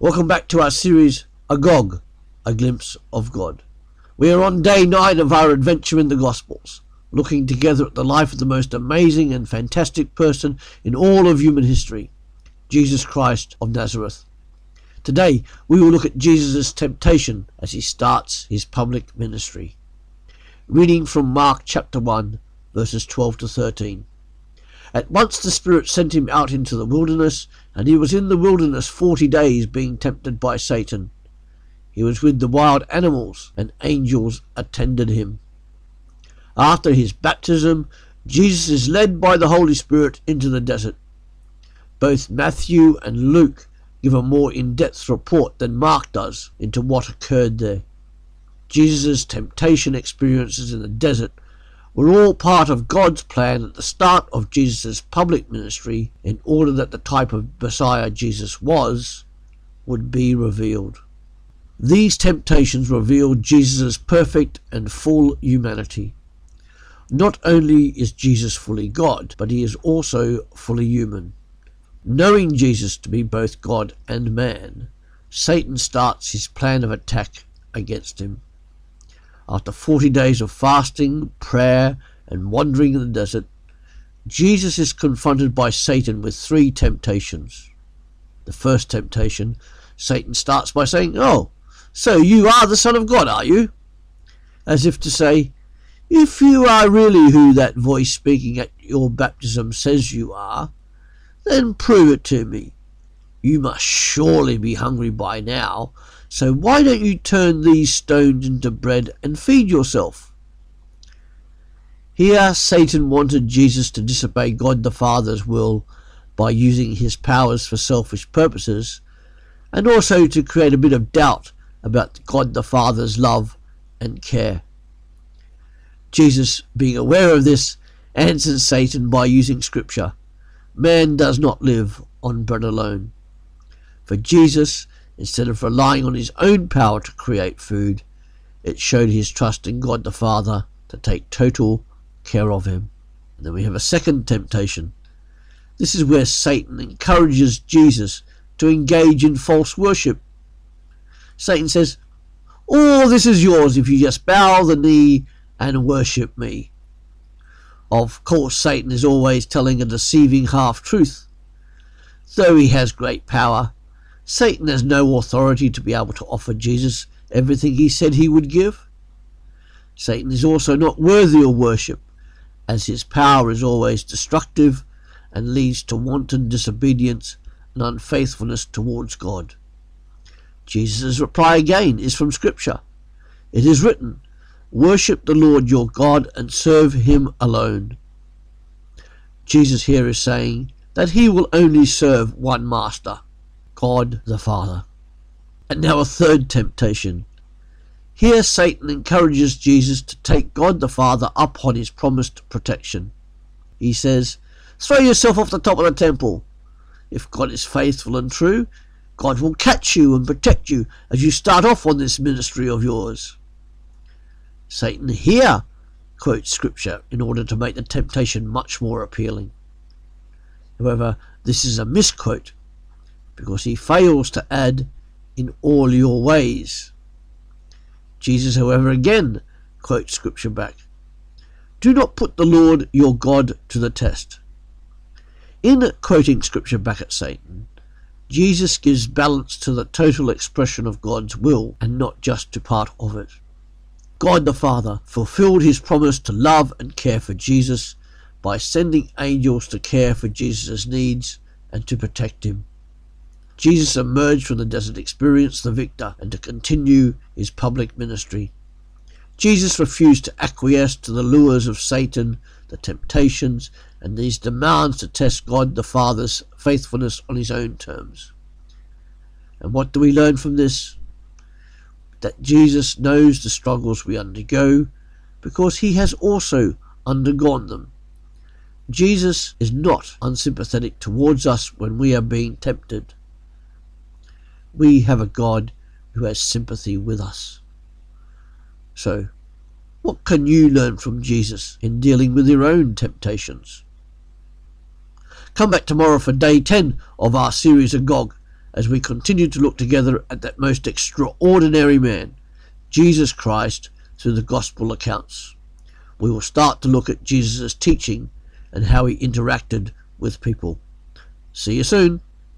Welcome back to our series Agog, a glimpse of God. We are on day nine of our adventure in the Gospels, looking together at the life of the most amazing and fantastic person in all of human history, Jesus Christ of Nazareth. Today, we will look at Jesus' temptation as he starts his public ministry. Reading from Mark chapter 1, verses 12 to 13. At once the Spirit sent him out into the wilderness, and he was in the wilderness forty days, being tempted by Satan. He was with the wild animals, and angels attended him. After his baptism, Jesus is led by the Holy Spirit into the desert. Both Matthew and Luke give a more in depth report than Mark does into what occurred there. Jesus' temptation experiences in the desert were all part of God's plan at the start of Jesus' public ministry in order that the type of Messiah Jesus was would be revealed. These temptations revealed Jesus' perfect and full humanity. Not only is Jesus fully God, but he is also fully human. Knowing Jesus to be both God and man, Satan starts his plan of attack against him. After 40 days of fasting, prayer, and wandering in the desert, Jesus is confronted by Satan with three temptations. The first temptation, Satan starts by saying, Oh, so you are the Son of God, are you? As if to say, If you are really who that voice speaking at your baptism says you are, then prove it to me. You must surely be hungry by now, so why don't you turn these stones into bread and feed yourself? Here, Satan wanted Jesus to disobey God the Father's will by using his powers for selfish purposes, and also to create a bit of doubt about God the Father's love and care. Jesus, being aware of this, answers Satan by using Scripture. Man does not live on bread alone. For Jesus, Instead of relying on his own power to create food, it showed his trust in God the Father to take total care of him. And then we have a second temptation. This is where Satan encourages Jesus to engage in false worship. Satan says, All this is yours if you just bow the knee and worship me. Of course, Satan is always telling a deceiving half truth. Though he has great power, Satan has no authority to be able to offer Jesus everything he said he would give. Satan is also not worthy of worship, as his power is always destructive and leads to wanton disobedience and unfaithfulness towards God. Jesus' reply again is from Scripture. It is written, Worship the Lord your God and serve him alone. Jesus here is saying that he will only serve one master. God the Father. And now a third temptation. Here Satan encourages Jesus to take God the Father up on his promised protection. He says, Throw yourself off the top of the temple. If God is faithful and true, God will catch you and protect you as you start off on this ministry of yours. Satan here quotes scripture in order to make the temptation much more appealing. However, this is a misquote because he fails to add in all your ways. Jesus, however, again quotes scripture back Do not put the Lord your God to the test. In quoting scripture back at Satan, Jesus gives balance to the total expression of God's will and not just to part of it. God the Father fulfilled his promise to love and care for Jesus by sending angels to care for Jesus' needs and to protect him. Jesus emerged from the desert experience the victor and to continue his public ministry. Jesus refused to acquiesce to the lures of Satan, the temptations, and these demands to test God the Father's faithfulness on his own terms. And what do we learn from this? That Jesus knows the struggles we undergo because he has also undergone them. Jesus is not unsympathetic towards us when we are being tempted. We have a God who has sympathy with us. So, what can you learn from Jesus in dealing with your own temptations? Come back tomorrow for day 10 of our series Agog, as we continue to look together at that most extraordinary man, Jesus Christ, through the Gospel accounts. We will start to look at Jesus' teaching and how he interacted with people. See you soon.